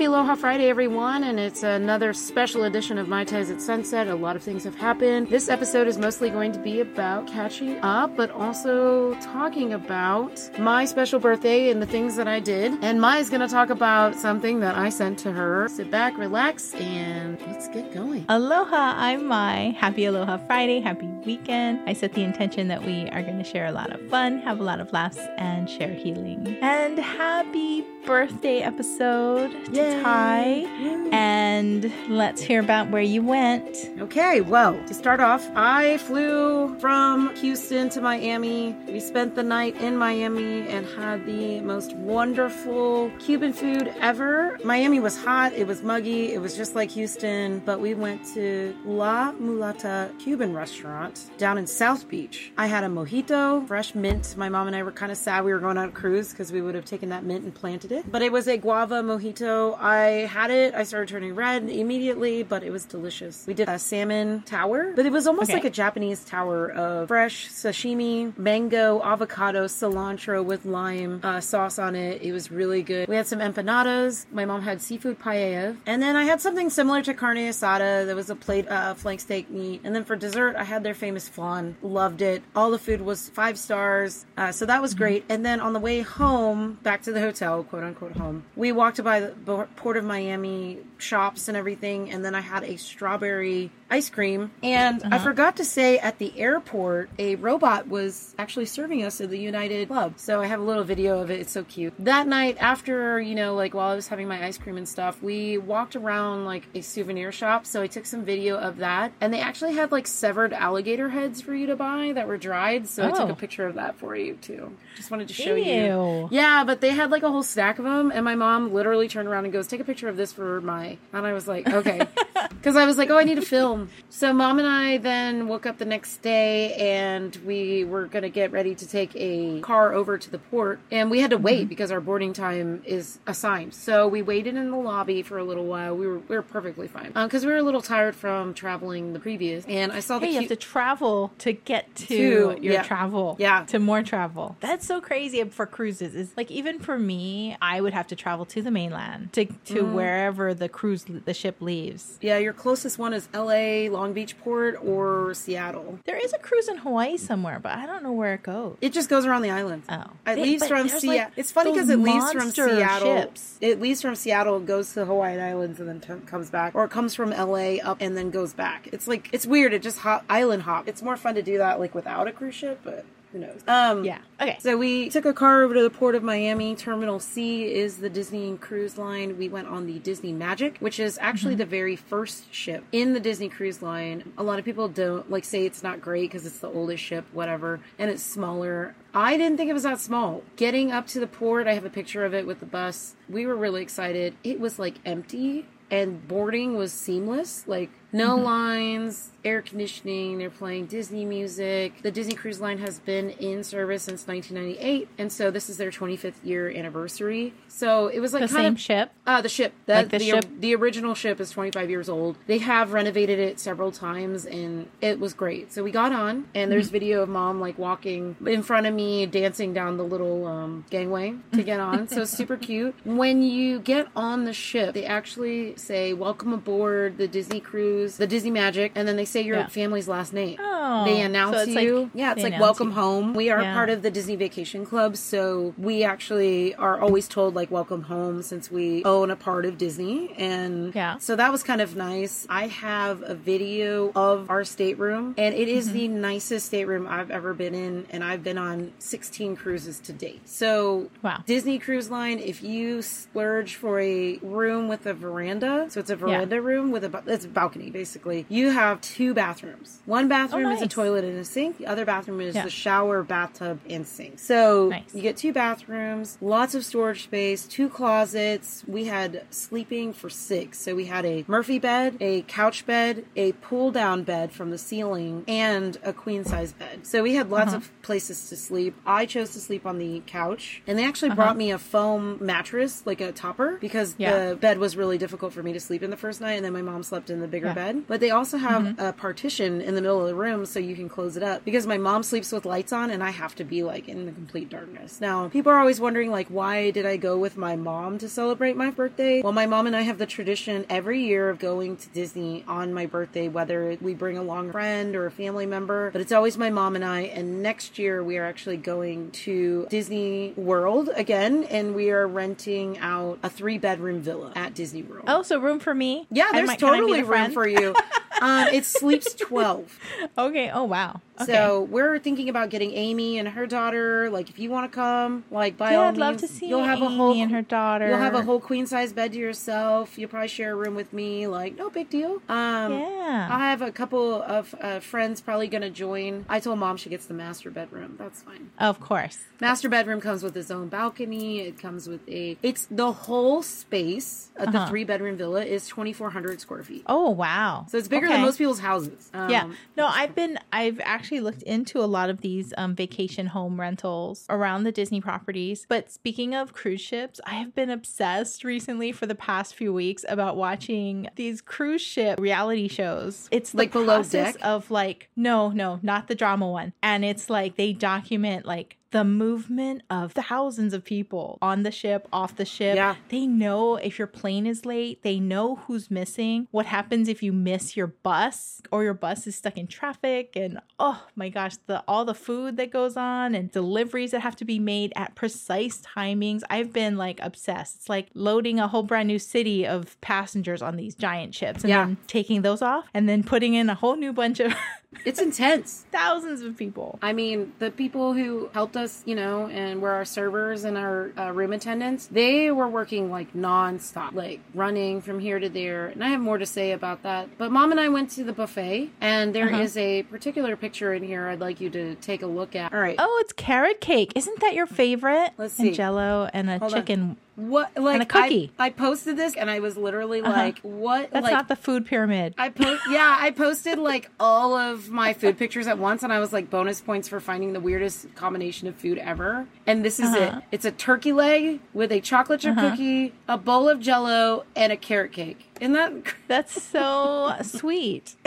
Happy Aloha Friday, everyone, and it's another special edition of Mai Tais at Sunset. A lot of things have happened. This episode is mostly going to be about catching up, but also talking about my special birthday and the things that I did. And Mai is going to talk about something that I sent to her. Sit back, relax, and let's get going. Aloha, I'm Mai. Happy Aloha Friday, happy weekend. I set the intention that we are going to share a lot of fun, have a lot of laughs, and share healing. And happy birthday episode to Yay. Tai. And let's hear about where you went. Okay, well, to start off, I flew from Houston to Miami. We spent the night in Miami and had the most wonderful Cuban food ever. Miami was hot, it was muggy, it was just like Houston, but we went to La Mulata Cuban restaurant down in South Beach. I had a mojito, fresh mint. My mom and I were kind of sad we were going on a cruise because we would have taken that mint and planted it. But it was a guava mojito. I had it, I started turning red immediately, but it was delicious. We did a salmon tower, but it was almost Okay. like a Japanese tower of fresh sashimi, mango, avocado, cilantro with lime uh, sauce on it. It was really good. We had some empanadas. My mom had seafood paella, and then I had something similar to carne asada. There was a plate uh, flank steak meat, and then for dessert, I had their famous flan. Loved it. All the food was five stars, uh, so that was great. And then on the way home, back to the hotel, quote unquote home, we walked by the Port of Miami shops and everything, and then I had a strawberry ice cream. And I uh-huh. forgot to say at the airport, a robot was actually serving us at the United Club. So I have a little video of it. It's so cute. That night, after, you know, like while I was having my ice cream and stuff, we walked around like a souvenir shop. So I took some video of that. And they actually had like severed alligator heads for you to buy that were dried. So I took Oh. a picture of that for you too. Just wanted to show you. Yeah, but they had like a whole stack of them, and my mom literally turned around and goes, "Take a picture of this for my." And I was like, "Okay," because I was like, "Oh, I need to film." Um, so mom and I then woke up the next day, and we were gonna get ready to take a car over to the port, and we had to wait mm-hmm. because our boarding time is assigned. So we waited in the lobby for a little while. We were we were perfectly fine um, because we were a little tired from traveling the previous, and I saw the Hey, you have to travel to get to, To- your yeah. travel. Yeah. To more travel. That's so crazy for cruises. Is like even for me, I would have to travel to the mainland to to Mm-hmm. wherever the cruise the ship leaves. yeah, your closest one is L.A. Long Beach Port or Seattle. There is a cruise in Hawaii somewhere, but I don't know where it goes. It just goes around the island. Oh. It leaves from Seattle. like, it's funny because it leaves from Seattle. ships. It leaves from Seattle, goes to the Hawaiian Islands, and then t- comes back, or it comes from LA up and then goes back. It's like it's weird. It just hop, island hop. It's more fun to do that like without a cruise ship, but who knows? Um, Yeah. Okay. So we took a car over to the port of Miami. Terminal C is the Disney cruise line. We went on the Disney Magic, which is actually the very first ship in the Disney cruise line. A lot of people don't like say it's not great because it's the oldest ship, whatever, and it's smaller. I didn't think it was that small. Getting up to the port, I have a picture of it with the bus. We were really excited. It was like empty and boarding was seamless. Like no lines, air conditioning. They're playing Disney music. The Disney Cruise Line has been in service since 1998, and so this is their 25th year anniversary. So it was like the kind same of ship. uh, the ship. The, Like the the, ship? the original ship is 25 years old. They have renovated it several times and it was great. So we got on and there's video of mom like walking in front of me, dancing down the little um, gangway to get on. so it's super cute. When you get on the ship, they actually say, Welcome aboard the Disney cruise, the Disney Magic, and then they say your Yeah. family's last name. Oh, They so announce like- you. yeah, it's like welcome you. home. We are Yeah. part of the Disney Vacation Club, so we actually are always told like welcome home since we own a part of Disney. And Yeah. so that was kind of nice. I have a video of our stateroom, and it is the nicest stateroom I've ever been in, and I've been on 16 cruises to date. So Wow. Disney Cruise Line, if you splurge for a room with a veranda, so it's a veranda room with a it's a balcony basically. You have two bathrooms. One bathroom is a Oh, toilet and a sink. The other bathroom is Yeah. the shower, bathtub, and sink. So Nice. you get two bathrooms, lots of storage space, two closets. We had sleeping for six. So we had a Murphy bed, a couch bed, a pull down bed from the ceiling, and a queen size bed. So we had lots Uh-huh. of places to sleep. I chose to sleep on the couch, and they actually Uh-huh. brought me a foam mattress, like a topper, because Yeah. the bed was really difficult for me to sleep in the first night, and then my mom slept in the bigger Yeah. Mm-hmm. bed. But they also have a partition in the middle of the room so you can close it up because my mom sleeps with lights on and I have to be like in the complete darkness. Now, people are always wondering like why did I go with my mom to celebrate my birthday? Well, my mom and I have the tradition every year of going to Disney on my birthday whether we bring along a friend or a family member, but it's always my mom and I and next year we are actually going to Disney World again and we are renting out a 3 bedroom villa at Disney World. Oh, so room for me? Yeah, there's my- can I be totally room friend? for you. um, it sleeps 12. Okay. Oh wow. Okay. So we're thinking about getting Amy and her daughter. Like, if you want to come, like by yeah, all I'd love to see you'll have Amy a whole and her daughter. You'll have a whole queen size bed to yourself. You'll probably share a room with me. Like, no big deal. Um, Yeah. I have a couple of uh, friends probably going to join. I told mom she gets the master bedroom. That's fine. Of course. Master bedroom comes with its own balcony. It comes with a. It's the whole space of the Uh-huh. three bedroom villa is twenty four hundred square feet. Oh wow. So it's bigger Okay. most people's houses. Um, Yeah. No, I've been I've actually looked into a lot of these um, vacation home rentals around the Disney properties. But speaking of cruise ships, I have been obsessed recently for the past few weeks about watching these cruise ship reality shows. It's the Like Below process Deck? of like no, no, not the drama one. And it's like they document like the movement of thousands of people on the ship, off the ship. Yeah. They know if your plane is late, they know who's missing, what happens if you miss your bus or your bus is stuck in traffic and oh my gosh, the all the food that goes on and deliveries that have to be made at precise timings. I've been like obsessed. It's like loading a whole brand new city of passengers on these giant ships and Yeah. then taking those off and then putting in a whole new bunch of It's intense. thousands of people. I mean, the people who helped us, you know, and were our servers and our uh, room attendants, they were working like nonstop, like running from here to there. And I have more to say about that. But mom and I went to the buffet, and there is Uh-huh. a particular picture in here I'd like you to take a look at. All right. Oh, it's carrot cake. Isn't that your favorite? Let's see. And jello and a Hold on. What, like, a cookie. I, I posted this, and I was literally Uh-huh. like, what? That's like, not the food pyramid. I post yeah, I posted like all of my food pictures at once and I was like bonus points for finding the weirdest combination of food ever. And this is Uh-huh. it. It's a turkey leg with a chocolate chip Uh-huh. cookie, a bowl of jello, and a carrot cake. Isn't that That's so sweet.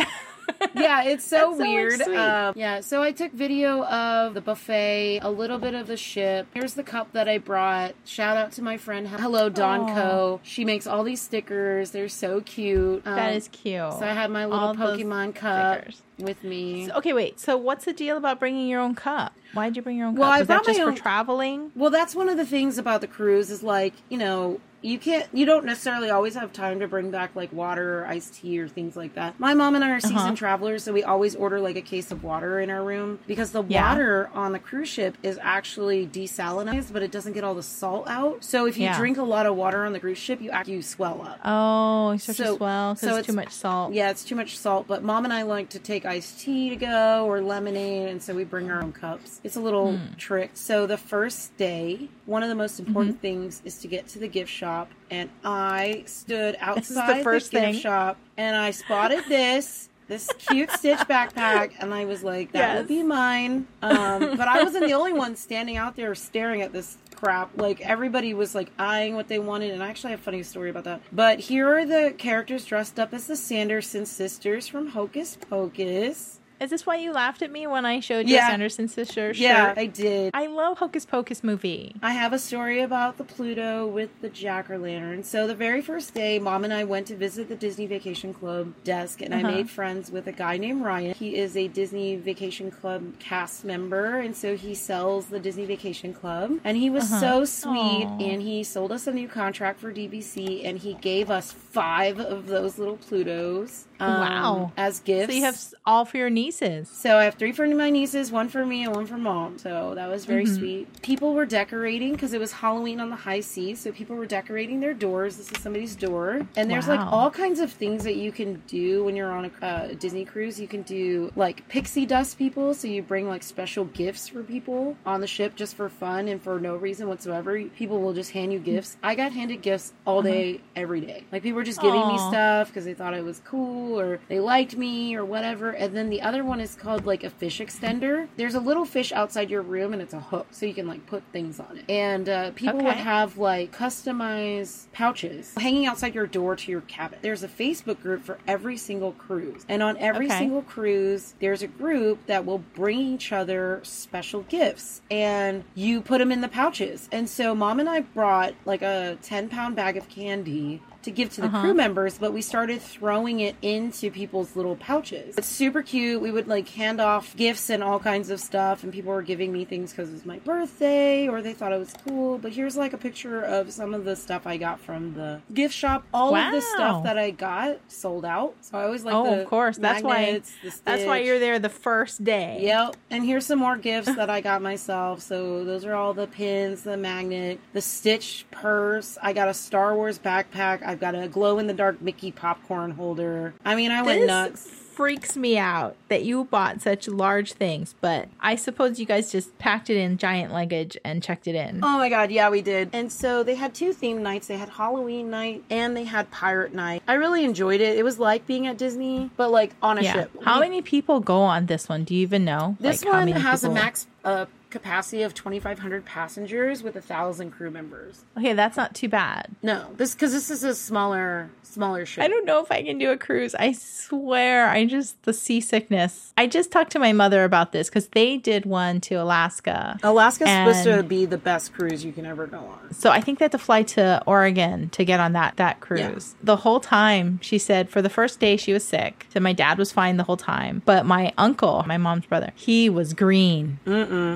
yeah, it's so so weird. Um, yeah, so I took video of the buffet, a little bit of the ship. Here's the cup that I brought. Shout out to my friend Hello Donco. She makes all these stickers. They're so cute. Um, that is cute. So I had my little All Pokemon cup stickers. with me. So- okay, wait. So what's the deal about bringing your own cup? Why did you bring your own Well, cup? I Was that brought my just own- for traveling? Well, that's one of the things about the cruise is like, you know, you can't, you don't necessarily always have time to bring back like water or iced tea or things like that. My mom and I are seasoned Uh-huh. travelers, so we always order like a case of water in our room because the Yeah. water on the cruise ship is actually desalinized, but it doesn't get all the salt out. So if you Yeah. drink a lot of water on the cruise ship, you act you swell up. Oh, you start So- to swell because so it's too much salt. Yeah, it's too much salt, but mom and I like to take iced tea to go or lemonade, and so we bring our own cups. It's a little Hmm. trick. So the first day, one of the most important Mm-hmm. things is to get to the gift shop, and I stood the outside the, first gift thing. shop and I spotted this. This cute Stitch backpack, and I was like, "That Yes. be mine." Um, but I wasn't the only one standing out there staring at this crap. Like everybody was like eyeing what they wanted, and I actually have a funny story about that. But here are the characters dressed up as the Sanderson sisters from Hocus Pocus. Is this why you laughed at me when I showed you Yeah. Sanderson sister shirt? Yeah, I did. I love Hocus Pocus movie. I have a story about the Pluto with the jack o' lantern. So the very first day, mom and I went to visit the Disney Vacation Club desk, and Uh-huh. I made friends with a guy named Ryan. He is a Disney Vacation Club cast member, and so he sells the Disney Vacation Club. And he was Uh-huh. so sweet, Aw. and he sold us a new contract for DVC, and he gave us five of those little Plutos. Um, Wow. As gifts. So you have all for your nieces. So I have three for my nieces, one for me, and one for mom. So that was very Mhm. sweet. People were decorating because it was Halloween on the high seas. So people were decorating their doors. This is somebody's door, and there's like all kinds of things that you can do when you're on a uh, Disney cruise. You can do like pixie dust people. So you bring like special gifts for people on the ship just for fun and for no reason whatsoever. People will just hand you gifts. I got handed gifts all day, every day. Like people were just giving me stuff because they thought it was cool or they liked me or whatever. And then the other one is called like a fish extender. There's a little fish outside your room and it's a hook, so you can like put things on it. And uh, people would have like customized pouches hanging outside your door to your cabin. There's a Facebook group for every single cruise, and on every Okay. single cruise, there's a group that will bring each other special gifts, and you put them in the pouches. And so, mom and I brought like a 10 pound bag of candy to give to the Uh-huh. crew members, but we started throwing it into people's little pouches. It's super cute. We would like hand off gifts and all kinds of stuff, and people were giving me things because it was my birthday or they thought it was cool. But here's like a picture of some of the stuff I got from the gift shop. All of the stuff that I got sold out. So I always like oh, of course. That's why. magnets, the That's why you're there the first day. Yep. And here's some more gifts that I got myself. So those are all the pins, the magnet, the Stitch purse. I got a Star Wars backpack. I've got a glow in the dark Mickey popcorn holder. I mean, I went nuts. freaks me out that you bought such large things, but I suppose you guys just packed it in giant luggage and checked it in. Oh my god, yeah, we did. And so they had two theme nights. They had Halloween night and they had Pirate night. I really enjoyed it. It was like being at Disney, but like on a yeah. ship. How many people go on this one? Do you even know? This Like, one has a max uh, capacity of 2,500 passengers with a thousand crew members. Okay, that's not too bad. No, this because this is a smaller, smaller ship. I don't know if I can do a cruise. I swear, I just the seasickness. I just talked to my mother about this because they did one to Alaska. Alaska's supposed to be the best cruise you can ever go on. So I think they had to fly to Oregon to get on that that cruise. The whole time she said for the first day she was sick. So my dad was fine the whole time, but my uncle, my mom's brother, he was green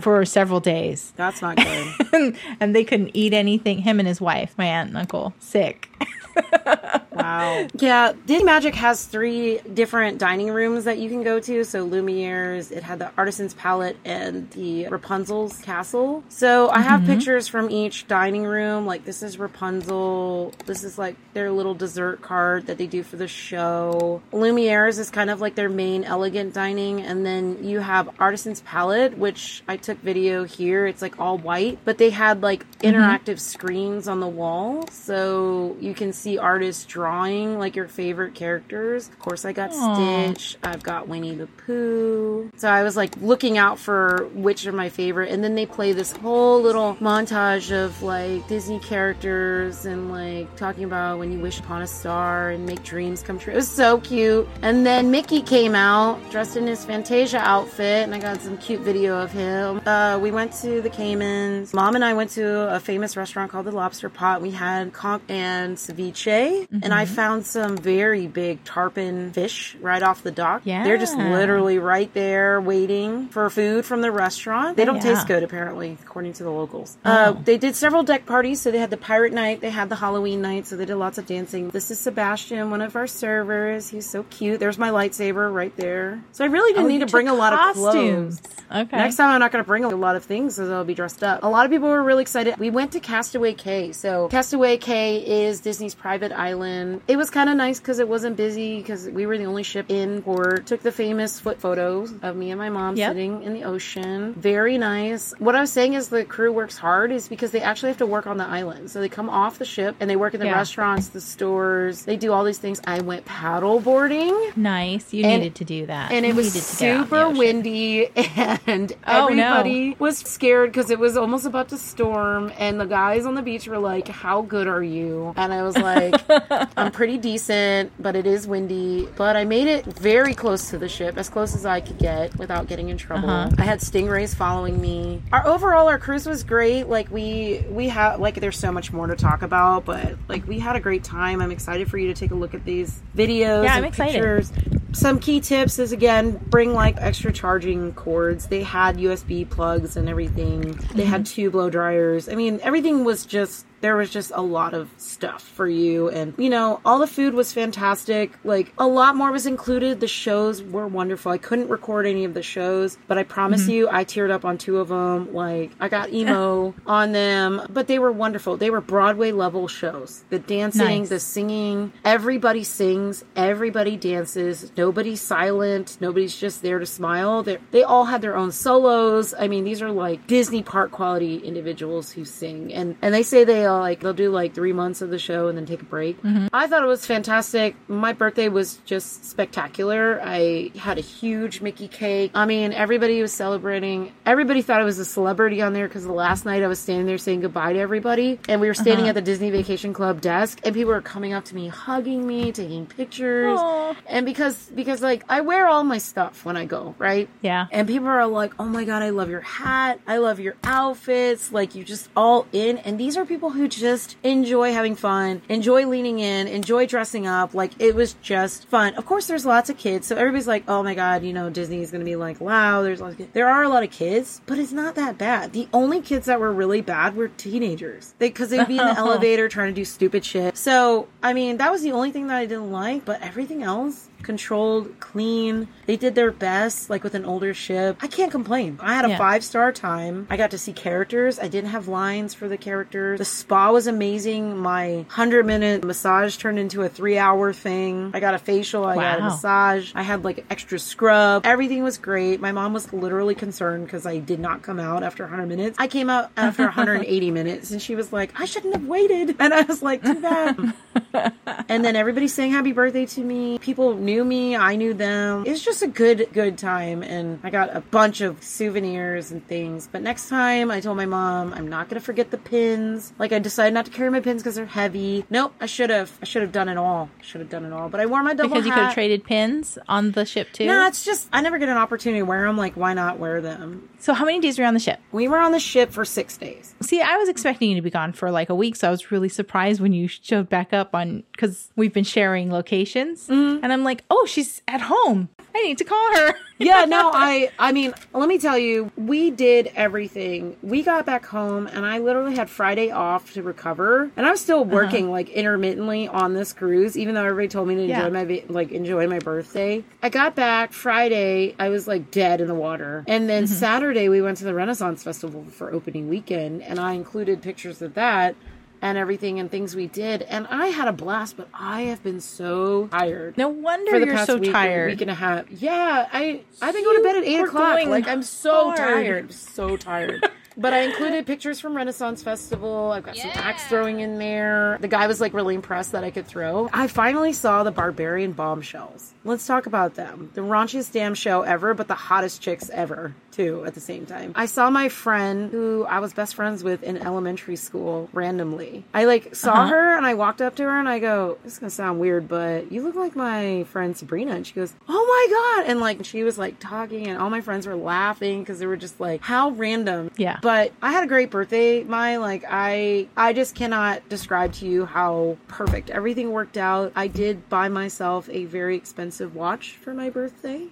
for several days, That's not good. and they couldn't eat anything. Him and his wife, my aunt and uncle, sick. wow. Yeah, Disney Magic has three different dining rooms that you can go to. So Lumiere's, it had the Artisan's Palette and the Rapunzel's Castle. So I have mm-hmm. pictures from each dining room. Like this is Rapunzel. This is like their little dessert card that they do for the show. Lumiere's is kind of like their main elegant dining. And then you have Artisan's Palette, which I took video here. It's like all white, but they had like mm-hmm. interactive screens on the wall. So you can see artists drawing like your favorite characters. Of course, I got Aw. Stitch. I've got Winnie the Pooh. So I was like looking out for which are my favorite. And then they play this whole little montage of like Disney characters and like talking about when you wish upon a star and make dreams come true. It was so cute. And then Mickey came out dressed in his Fantasia outfit, and I got some cute video of him. Uh, we went to the Caymans. Mom and I went to a famous restaurant called the Lobster Pot. We had conch and ceviche, and I found some very big tarpon fish right off the dock. Yeah. They're just literally right there waiting for food from the restaurant. They don't Yeah. taste good, apparently, according to the locals. Oh. Uh, they did several deck parties. So they had the pirate night, they had the Halloween night, so they did lots of dancing. This is Sebastian, one of our servers. He's so cute. There's my lightsaber right there. So I really didn't Oh, need to bring a lot of costumes. clothes. Okay. Next time, I'm not going to bring a lot of things because I'll be dressed up. A lot of people were really excited. We went to Castaway Cay. So, Castaway Cay is Disney's private island. It was kind of nice because it wasn't busy because we were the only ship in port. Took the famous foot photos of me and my mom Yep. sitting in the ocean. Very nice. What I was saying is the crew works hard is because they actually have to work on the island. So, they come off the ship and they work in the Yeah. restaurants, the stores. They do all these things. I went paddle boarding nice. You And- needed to do that. and You it was needed to get out in the super windy and Oh, no. everybody was scared because it was almost about to storm and the guys on the beach were like how good are you and i was like i'm pretty decent but it is windy. But i made it very close to the ship as close as i could get without getting in trouble. Uh-huh. i had stingrays following me. Our overall our cruise was great. Like we we have like there's so much more to talk about but like we had a great time. I'm excited for you to take a look at these videos Yeah, I'm excited. pictures. Some key tips is again bring like extra charging cords. They had usb plugs and everything. They had two blow dryers. I mean everything was just there was just a lot of stuff for you and you know all the food was fantastic. Like a lot more was included. The shows were wonderful. I couldn't record any of the shows but i promise mm-hmm. you i teared up on two of them like i got emo on them but they were wonderful. They were broadway level shows. The dancing Nice. the singing everybody sings everybody dances. Nobody's silent. Nobody's just there to smile. They they all had their own solos. I mean these are like disney park quality individuals who sing and and they say they Like they'll do like three months of the show and then take a break. Mm-hmm. I thought it was fantastic. My birthday was just spectacular. I had a huge Mickey cake. I mean, everybody was celebrating. Everybody thought I was a celebrity on there because the last night I was standing there saying goodbye to everybody, and we were standing uh-huh. at the Disney Vacation Club desk, and people were coming up to me, hugging me, taking pictures, Aw. and because because like I wear all my stuff when I go, right? Yeah. And people are like, oh my God, I love your hat. I love your outfits. Like, you just all in. And these are people who just enjoy having fun, enjoy leaning in, enjoy dressing up. Like, it was just fun. Of course, there's lots of kids. So everybody's like, oh my God, you know, Disney is going to be like loud. There's lots of kids. There are a lot of kids, but it's not that bad. The only kids that were really bad were teenagers. They, cause they'd be in the elevator trying to do stupid shit. So, I mean, that was the only thing that I didn't like, but everything else, controlled, clean. They did their best, like with an older ship. I can't complain. I had a Yeah. five star time. I got to see characters. I didn't have lines for the characters. The spa was amazing. My 100 minute massage turned into a three hour thing. I got a facial. I got a massage. I had like extra scrub. Everything was great. My mom was literally concerned because I did not come out after 100 minutes. I came out after 180 minutes and she was like, I shouldn't have waited. And I was like, too bad. and then everybody sang happy birthday to me. People knew me, I knew them. It was just a good, good time. And I got a bunch of souvenirs and things. But next time, I told my mom, I'm not going to forget the pins. Like, I decided not to carry my pins because they're heavy. Nope, I should have. I should have done it all. Should have done it all. But I wore my double Because you could have traded pins on the ship too. No, it's just, I never get an opportunity to wear them. Like, why not wear them? so how many days were you on the ship? We were on the ship for six days. See, I was expecting you to be gone for like a week, so I was really surprised when you showed back up on because we've been sharing locations, Mm-hmm. and I'm like, oh, she's at home. I need to call her. yeah, no, I I mean, let me tell you, we did everything. We got back home and I literally had Friday off to recover. And I was still working like intermittently on this cruise even though everybody told me to enjoy Yeah. my like enjoy my birthday. I got back Friday, I was like dead in the water. And then Saturday we went to the Renaissance Festival for opening weekend and I included pictures of that. And everything and things we did, and I had a blast. But I have been so tired No wonder for the you're past so week, tired. week and a half. Yeah, I I've been going to bed at eight o'clock. Like I'm so hard. tired, so tired. But I included pictures from Renaissance Festival. I've got some axe throwing in there. The guy was like really impressed that I could throw. I finally saw the Barbarian Bombshells. Let's talk about them. The raunchiest damn show ever, but the hottest chicks ever too at the same time. I saw my friend who I was best friends with in elementary school randomly. I like saw Uh-huh. her and I walked up to her and I go, "This is gonna sound weird, but you look like my friend Sabrina." And she goes, "Oh my god!" And like she was like talking, and all my friends were laughing because they were just like, "How random." Yeah. But I had a great birthday, my like I I just cannot describe to you how perfect everything worked out. I did buy myself a very expensive watch for my birthday,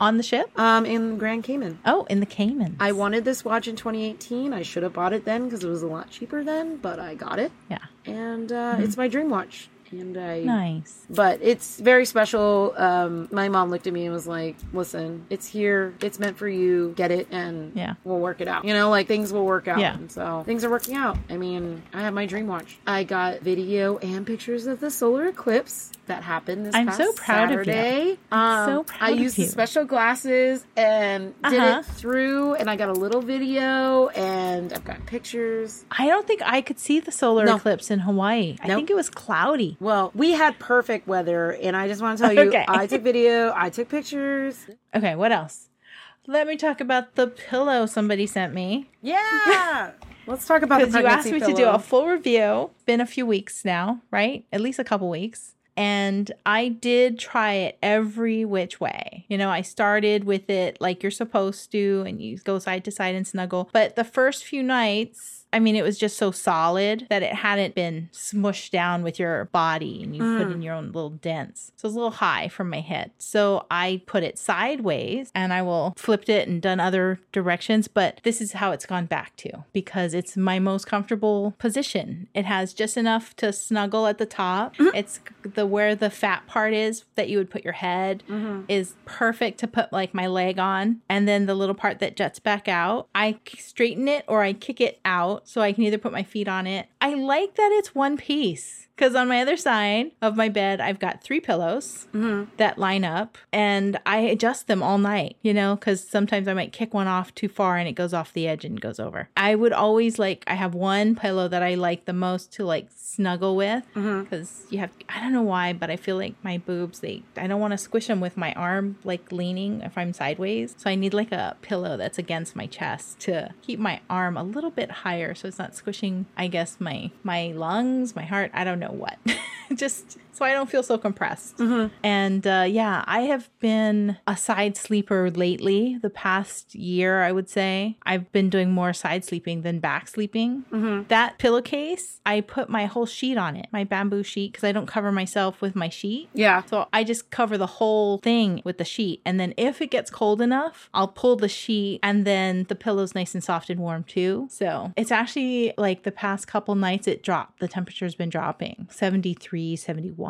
on the ship. um, in Grand Cayman. Oh, in the Cayman. I wanted this watch in 2018. I should have bought it then because it was a lot cheaper then, but I got it, yeah, and uh, it's my dream watch. And I, nice. but it's very special. Um, my mom looked at me and was like, "Listen, it's here. It's meant for you. Get it, and Yeah. we'll work it out. You know, like things will work out. Yeah. And so things are working out. I mean, I have my dream watch. I got video and pictures of the solar eclipse that happened this I'm so proud of you. Saturday. I'm so Um, proud I of used the special glasses and did Uh-huh. it through, and I got a little video, and I've got pictures. I don't think I could see the solar No. eclipse in Hawaii. I think it was cloudy. Well, we had perfect weather, and I just want to tell you, Okay. I took video, I took pictures. Okay, what else? Let me talk about the pillow somebody sent me. Yeah, let's talk about the Because you asked me to do a full review. Been a few weeks now, right? At least a couple weeks. And I did try it every which way. You know, I started with it like you're supposed to, and you go side to side and snuggle. But the first few nights, I mean, it was just so solid that it hadn't been smushed down with your body and you put mm. in your own little dents. So it was a little high from my head. So I put it sideways and I will flipped it and done other directions. But this is how it's gone back to because it's my most comfortable position. It has just enough to snuggle at the top. Mm-hmm. It's the where the fat part is that you would put your head mm-hmm. is perfect to put like my leg on. And then the little part that juts back out, I straighten it or I kick it out so I can either put my feet on it. I like that it's one piece because on my other side of my bed, I've got three pillows mm-hmm. that line up and I adjust them all night, you know, because sometimes I might kick one off too far and it goes off the edge and goes over. I would always like, I have one pillow that I like the most to like snuggle with mm-hmm. because you have, I don't know why, but I feel like my boobs, they, I don't want to squish them with my arm like leaning if I'm sideways. So I need like a pillow that's against my chest to keep my arm a little bit higher so it's not squishing, I guess, my, my lungs, my heart, I don't know what. Just so I don't feel so compressed. And uh, yeah, I have been a side sleeper lately. The past year, I would say, I've been doing more side sleeping than back sleeping. That pillowcase, I put my whole sheet on it, my bamboo sheet, because I don't cover myself with my sheet. Yeah. So I just cover the whole thing with the sheet. And then if it gets cold enough, I'll pull the sheet and then the pillow's nice and soft and warm too. So it's actually like the past couple nights it dropped. The temperature's been dropping 73, 71.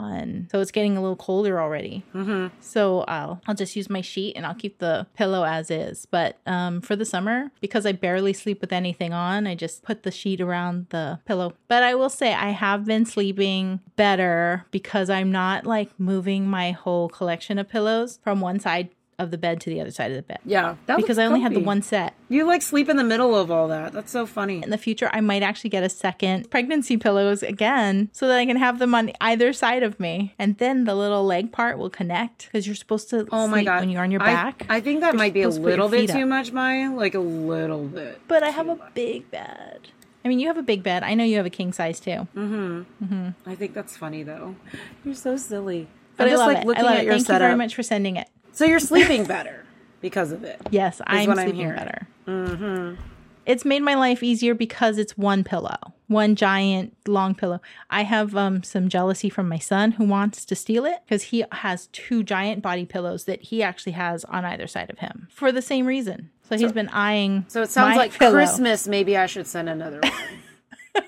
So it's getting a little colder already. Mm-hmm. So I'll, I'll just use my sheet and I'll keep the pillow as is. But um, for the summer, because I barely sleep with anything on, I just put the sheet around the pillow. But I will say I have been sleeping better because I'm not like moving my whole collection of pillows from one side of the bed to the other side of the bed. Yeah. That Because I only had the one set. You like sleep in the middle of all that. That's so funny. In the future, I might actually get a second pregnancy pillows again so that I can have them on either side of me. And then the little leg part will connect because you're supposed to Oh my god. when you're on your back. I, think that might be a supposed to put your little bit too up. much, Maya. Like a little bit. but I have a big bed. I mean, you have a big bed. I know you have a king size too. Mm-hmm. Mm-hmm. I think that's funny though. You're so silly. But I'm I just love like it. looking I love at it. your Thank you very much for sending it. So you're sleeping better because of it. Yes, I'm I'm sleeping hearing. better. Mm-hmm. It's made my life easier because it's one pillow, one giant long pillow. I have um, some jealousy from my son who wants to steal it because he has two giant body pillows that he actually has on either side of him for the same reason. So he's been eyeing. So it sounds like pillow. Christmas. Maybe I should send another one.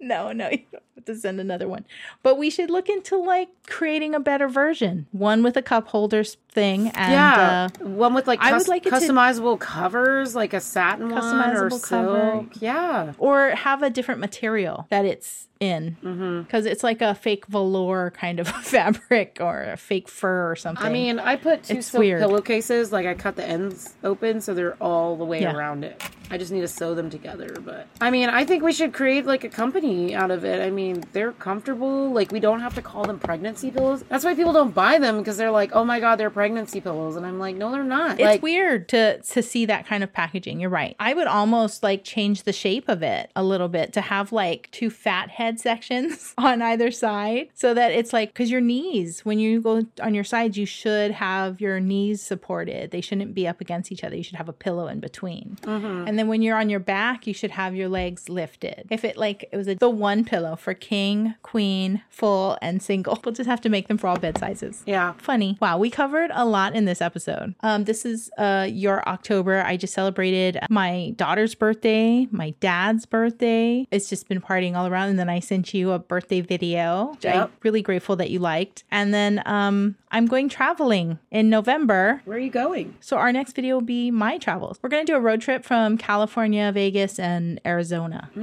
No, no, you don't have to send another one. But we should look into like creating a better version, one with a cup holders thing and yeah, uh, one with like I would like it to- customizable covers, like a satin one or Customizable cover. silk. Yeah, or have a different material that it's in Mm-hmm. because it's like a fake velour kind of fabric or a fake fur or something. I mean, I put two It's silk weird. pillowcases. Like I cut the ends open so they're all the way Yeah. around it. I just need to sew them together. But I mean, I think we should create like a company out of it. I mean, they're comfortable. Like we don't have to call them pregnancy pillows. That's why people don't buy them because they're like, oh my god, they're pregnancy pillows, and I'm like, no, they're not. it's like, weird to to see that kind of packaging. You're right. I would almost like change the shape of it a little bit to have like two fat head sections on either side so that it's like because your knees when you go on your sides you should have your knees supported. They shouldn't be up against each other. You should have a pillow in between. Mm-hmm. And then when you're on your back, you should have your legs lifted. If it like it was a, the one pillow for king, queen, full, and single, we'll just have to make them for all bed sizes yeah. funny. Wow, we covered a lot in this episode. Um, this is uh your October. I just celebrated my daughter's birthday, my dad's birthday. It's just been partying all around, and then I sent you a birthday video. which I'm really grateful that you liked. And then um, I'm going traveling in November. Where are you going? So our next video will be my travels. We're gonna do a road trip from California, Vegas, and Arizona. Are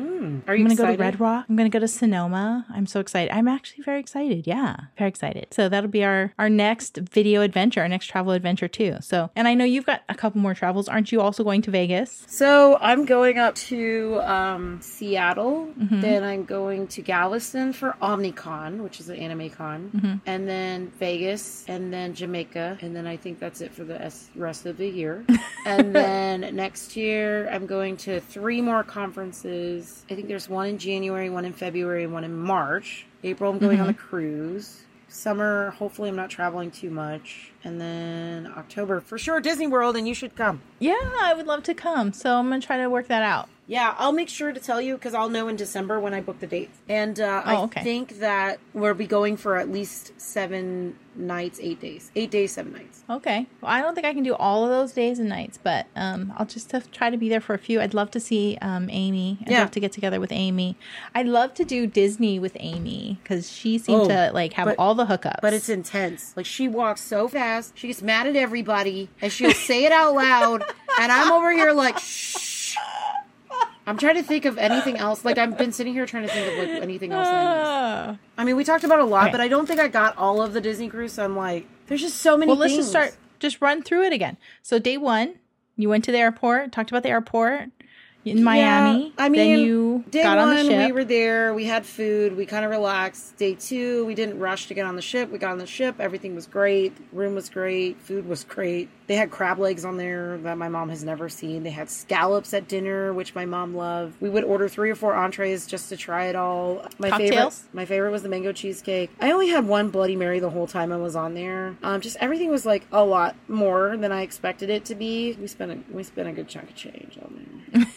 you I'm gonna go to Red Rock. I'm gonna go to Sonoma. I'm so excited. I'm actually very excited. Yeah, very excited. So that'll be our our next video adventure, our next travel adventure too. So, and I know you've got a couple more travels. Aren't you also going to Vegas? So I'm going up to um, Seattle. Mm-hmm. Then I'm going to Galveston for OmniCon, which is an anime con, Mm-hmm. and then Vegas, and then Jamaica, and then I think that's it for the rest of the year. and then next year I'm going to three more conferences. I think there's one in January, one in February, and one in March. April I'm going on a Mm-hmm. cruise. Summer, hopefully I'm not traveling too much. And then October, for sure, Disney World, and you should come. Yeah, I would love to come. So I'm gonna try to work that out. Yeah, I'll make sure to tell you because I'll know in December when I book the dates. And uh, I Oh, okay. think that we'll be going for at least seven nights, eight days. Eight days, seven nights. Okay. Well, I don't think I can do all of those days and nights, but um, I'll just try to be there for a few. I'd love to see um, Amy. I'd Yeah. love to get together with Amy. I'd love to do Disney with Amy because she seemed Oh, to like have but- all the hookups. But it's intense. Like she walks so fast, she gets mad at everybody, and she'll say it out loud. And I'm over here like, shh. I'm trying to think of anything else. Like I've been sitting here trying to think of like anything else. I. I mean, we talked about a lot, Okay. but I don't think I got all of the Disney cruise. So I'm like, there's just so many. well, let's just start. Just run through it again. So day one, you went to the airport. Talked about the airport in Miami. I mean, then you Day got one, on the ship. we were there. We had food. We kind of relaxed. Day two, we didn't rush to get on the ship. We got on the ship. Everything was great. Room was great. Food was great. They had crab legs on there that my mom has never seen. They had scallops at dinner, which my mom loved. We would order three or four entrees just to try it all. My favorite, my favorite was the mango cheesecake. I only had one Bloody Mary the whole time I was on there. Um, just everything was like a lot more than I expected it to be. We spent a we spent a good chunk of change on there.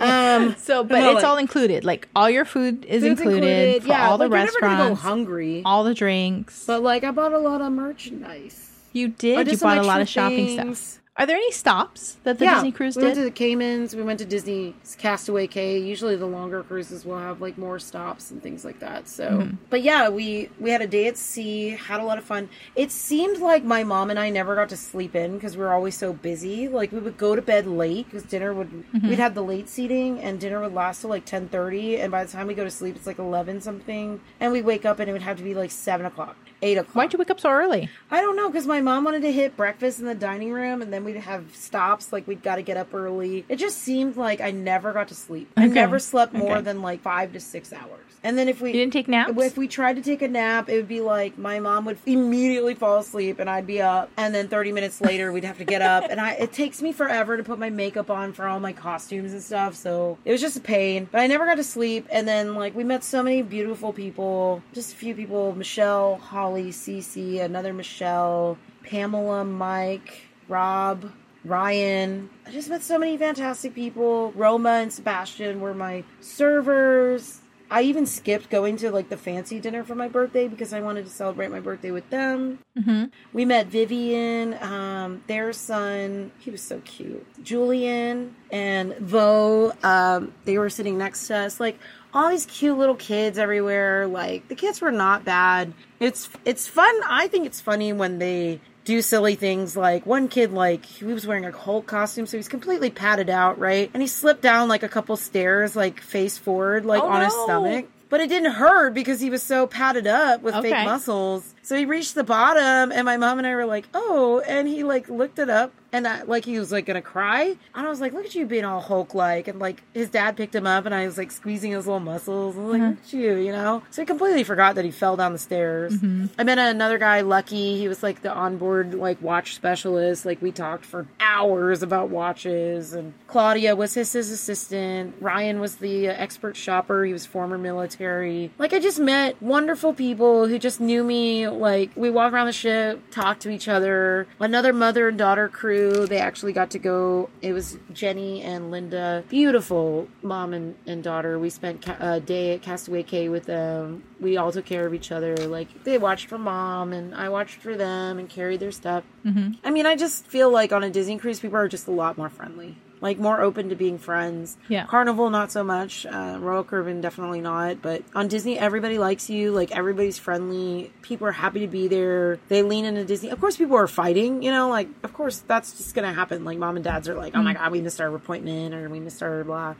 um, so, but No, it's like- all included. Like all your food is Food's included, for yeah, all the like, you're never gonna go hungry. all the drinks. But like, I bought a lot of merchandise. You did. You bought a lot of shopping things. stuff. Are there any stops that the yeah, Disney cruise we did? We went to the Caymans. We went to Disney's Castaway Cay. Usually, the longer cruises will have like more stops and things like that. So, Mm-hmm. but yeah, we we had a day at sea. Had a lot of fun. It seemed like my mom and I never got to sleep in because we were always so busy. Like we would go to bed late because dinner would Mm-hmm. we'd have the late seating and dinner would last till like ten thirty. And by the time we go to sleep, it's like eleven something. And we wake up and it would have to be like seven o'clock, eight o'clock. Why'd you wake up so early? I don't know because my mom wanted to hit breakfast in the dining room, and then we'd have stops. Like we'd got to get up early. It just seemed like I never got to sleep. I never slept more Okay. than like five to six hours. And then if we You didn't take naps? if we tried to take a nap, it would be like my mom would immediately fall asleep, and I'd be up, and then thirty minutes later we'd have to get up, and I it takes me forever to put my makeup on for all my costumes and stuff. So it was just a pain. But I never got to sleep, and then like we met so many beautiful people, just a few people: Michelle, Holly, Cece, another Michelle, Pamela, Mike, Rob. Ryan. I just met so many fantastic people. Roma and Sebastian were my servers. I even skipped going to like the fancy dinner for my birthday because I wanted to celebrate my birthday with them. Mm-hmm. We met Vivian, um, their son. He was so cute. Julian and Vo. Um, they were sitting next to us. Like all these cute little kids everywhere. Like the kids were not bad. It's it's fun. I think it's funny when they do silly things like one kid like he was wearing a Hulk costume so he's completely padded out right? And he slipped down like a couple stairs like face forward like Oh, on his stomach. But it didn't hurt because he was so padded up with Okay. fake muscles so he reached the bottom and my mom and I were like oh and he like looked it up and I, like he was like gonna cry and I was like look at you being all Hulk like and like his dad picked him up and I was like squeezing his little muscles I was like look at you you know? So he completely forgot that he fell down the stairs. I met another guy Lucky. He was like the onboard like watch specialist. Like we talked for hours about watches and Claudia was his, his assistant. Ryan was the uh, expert shopper. He was former military. Like I just met wonderful people who just knew me like we walk around the ship talk to each other. Another mother and daughter crew they actually got to go it was Jenny and Linda. Beautiful mom and, and daughter. We spent ca- a day at Castaway Cay with them. We all took care of each other. Like they watched for mom and I watched for them and carried their stuff. Mm-hmm. I mean I just feel like on a Disney cruise people are just a lot more friendly like more open to being friends. Yeah. Carnival not so much. Uh, Royal Caribbean definitely not. But on Disney everybody likes you. Like everybody's friendly. People are happy to be there. They lean into Disney. Of course people are fighting you know? Like of course that's just gonna happen. Like mom and dads are like oh my god we missed our appointment or we missed our blah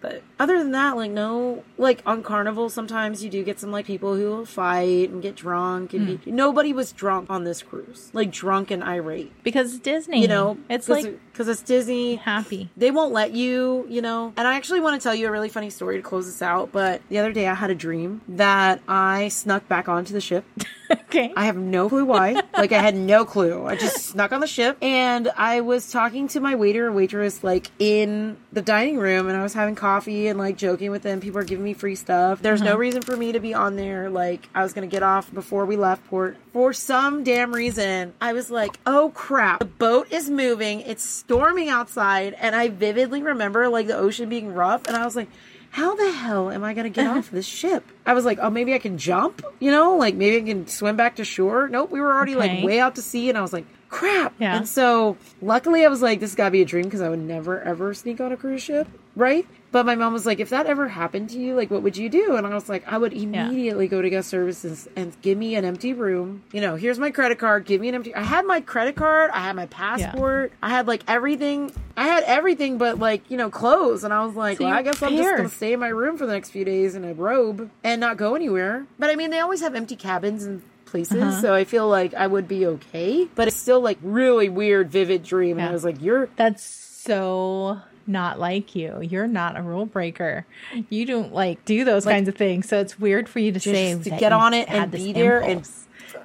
but other than that, like no, like on Carnival, sometimes you do get some like people who will fight and get drunk, and hmm. be, nobody was drunk on this cruise, like drunk and irate. Because Disney. You know, it's cause, like because it's Disney. happy. They won't let you, you know. And I actually want to tell you a really funny story to close this out. But the other day, I had a dream that I snuck back onto the ship. okay. I have no clue why. like I had no clue. I just snuck on the ship and I was talking to my waiter and waitress like in the dining room and I was having coffee and like joking with them. People are giving me free stuff. There's no mm-hmm. reason for me to be on there. Like I was gonna get off before we left port. For some damn reason, I was like, oh crap. The boat is moving. It's storming outside and I vividly remember like the ocean being rough and I was like how the hell am I going to get off this ship? I was like, oh, maybe I can jump, you know, like maybe I can swim back to shore. Nope, we were already Okay. like way out to sea, and I was like, crap. Yeah. And so luckily, I was like, this got to be a dream because I would never ever sneak on a cruise ship, right? But my mom was like, if that ever happened to you, like, what would you do? And I was like, I would immediately go to guest services and give me an empty room. You know, here's my credit card. Give me an empty. I had my credit card. I had my passport. I had like everything. I had everything, but like you know, clothes. And I was like, So well, I guess I'm just gonna stay in my room for the next few days in a robe and not go anywhere. But I mean, they always have empty cabins and places, Uh-huh. so I feel like I would be okay. But it's still like really weird, vivid dream. And I was like, you're That's so not like you. You're not a rule breaker. You don't like do those kinds of things. So it's weird for you to say to get on it and be there and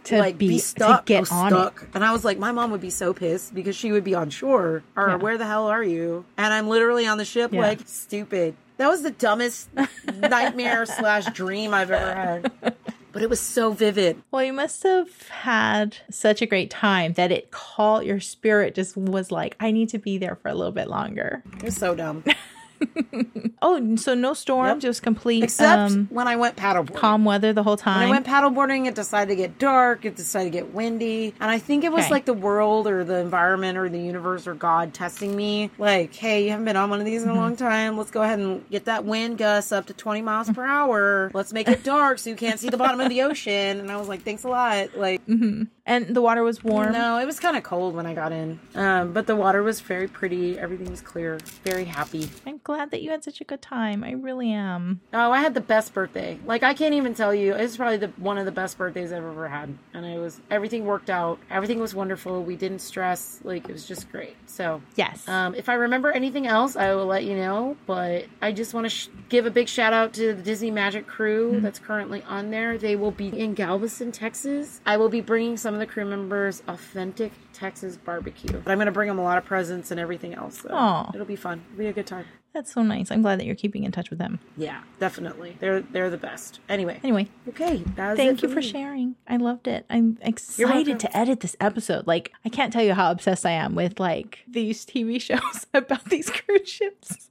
to like be, be stuck, get on stuck. it. And I was like, my mom would be so pissed because she would be on shore or Yeah. where the hell are you? And I'm literally on the ship, Yeah. like stupid. That was the dumbest nightmare slash dream I've ever had. But it was so vivid. Well, you must have had such a great time that it called your spirit just was like, I need to be there for a little bit longer. It was so dumb. Oh, so no storm, Yep. was complete Except um, when I went paddleboarding. calm weather the whole When time. I went paddleboarding, it decided to get dark. It decided to get windy. And I think it was Okay. like the world or the environment or the universe or God testing me. Like, hey, you haven't been on one of these in Mm-hmm. a long time. Let's go ahead and get that wind gust up to 20 miles per hour. Let's make it dark so you can't see the bottom of the ocean. And I was like, thanks a lot. Like, mm-hmm. and the water was warm. no, it was kind of cold when I got in. Um, but the water was very pretty. Everything was clear. Very happy. I'm glad that you had such a good time. I really am. Oh, I had the best birthday. Like I can't even tell you. It's probably the one of the best birthdays I've ever had. And it was everything worked out. Everything was wonderful. We didn't stress. Like it was just great. So, Yes. um, if I remember anything else, I will let you know. But I just want to sh- give a big shout out to the Disney Magic crew that's currently on there. They will be in Galveston, Texas. I will be bringing some of the crew members authentic Texas barbecue. But I'm going to bring them a lot of presents and everything else. So Aw. it'll be fun. It'll be a good time. That's so nice. I'm glad that you're keeping in touch with them. Yeah, definitely. They're they're the best. Anyway. Anyway, Okay, thank you for me. sharing. I loved it. I'm excited to edit this episode. Like, I can't tell you how obsessed I am with like these TV shows about these cruise ships.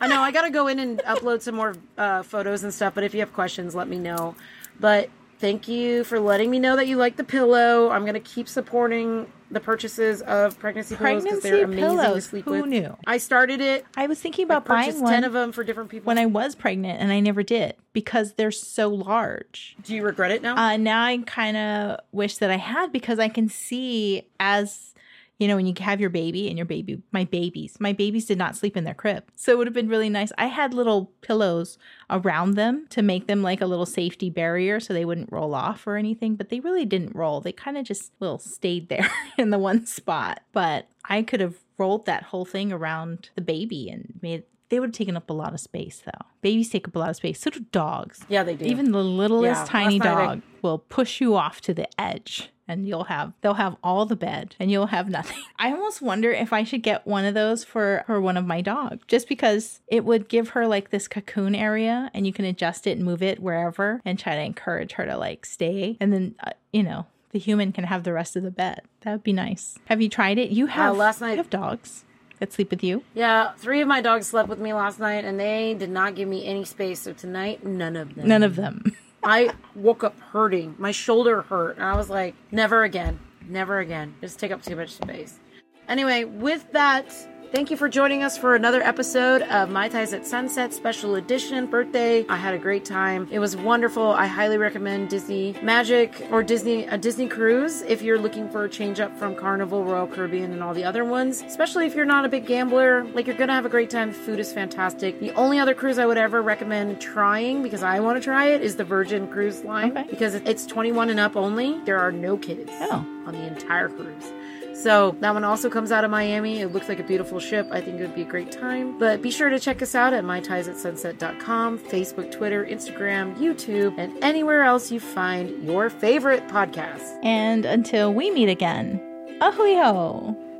I know I gotta go in and upload some more uh, photos and stuff. But if you have questions, let me know. But thank you for letting me know that you like the pillow. I'm gonna keep supporting the purchases of pregnancy pillows because they're Pregnancy amazing to pillows. sleep Who with. knew? I started it. I was thinking I about buying one ten of them for different people. when I was pregnant, and I never did because they're so large. Do you regret it now? Uh, now I kind of wish that I had because I can see as you know when you have your baby and your baby, my babies, my babies did not sleep in their crib, so it would have been really nice. I had little pillows around them to make them like a little safety barrier so they wouldn't roll off or anything, but they really didn't roll. They kind of just little stayed there in the one spot. But I could have rolled that whole thing around the baby and made. They would have taken up a lot of space, though. Babies take up a lot of space. So do dogs. yeah, they do. Even the littlest Yeah, tiny I- dog will push you off to the edge and you'll have they'll have all the bed and you'll have nothing. I almost wonder if I should get one of those for for one of my dogs just because it would give her like this cocoon area and you can adjust it and move it wherever and try to encourage her to like stay and then uh, you know the human can have the rest of the bed. That would be nice. Have you tried it? You have last night- you have dogs that sleep with you. yeah, three of my dogs slept with me last night, and they did not give me any space. So tonight, none of them. None of them. I woke up hurting. My shoulder hurt. And I was like, never again. Never again. Just take up too much space. Anyway, with that, thank you for joining us for another episode of Mai Tais at Sunset Special Edition Birthday. I had a great time. It was wonderful. I highly recommend Disney Magic or Disney a Disney cruise if you're looking for a change up from Carnival, Royal Caribbean, and all the other ones. Especially if you're not a big gambler, like you're gonna have a great time. Food is fantastic. The only other cruise I would ever recommend trying because I want to try it is the Virgin Cruise Line Okay. because it's 21 and up only. There are no kids Oh. on the entire cruise. So that one also comes out of Miami. It looks like a beautiful ship. I think it would be a great time. But be sure to check us out at maitaisatsunset.com, Facebook, Twitter, Instagram, YouTube, and anywhere else you find your favorite podcasts. And until we meet again, ahoy ho!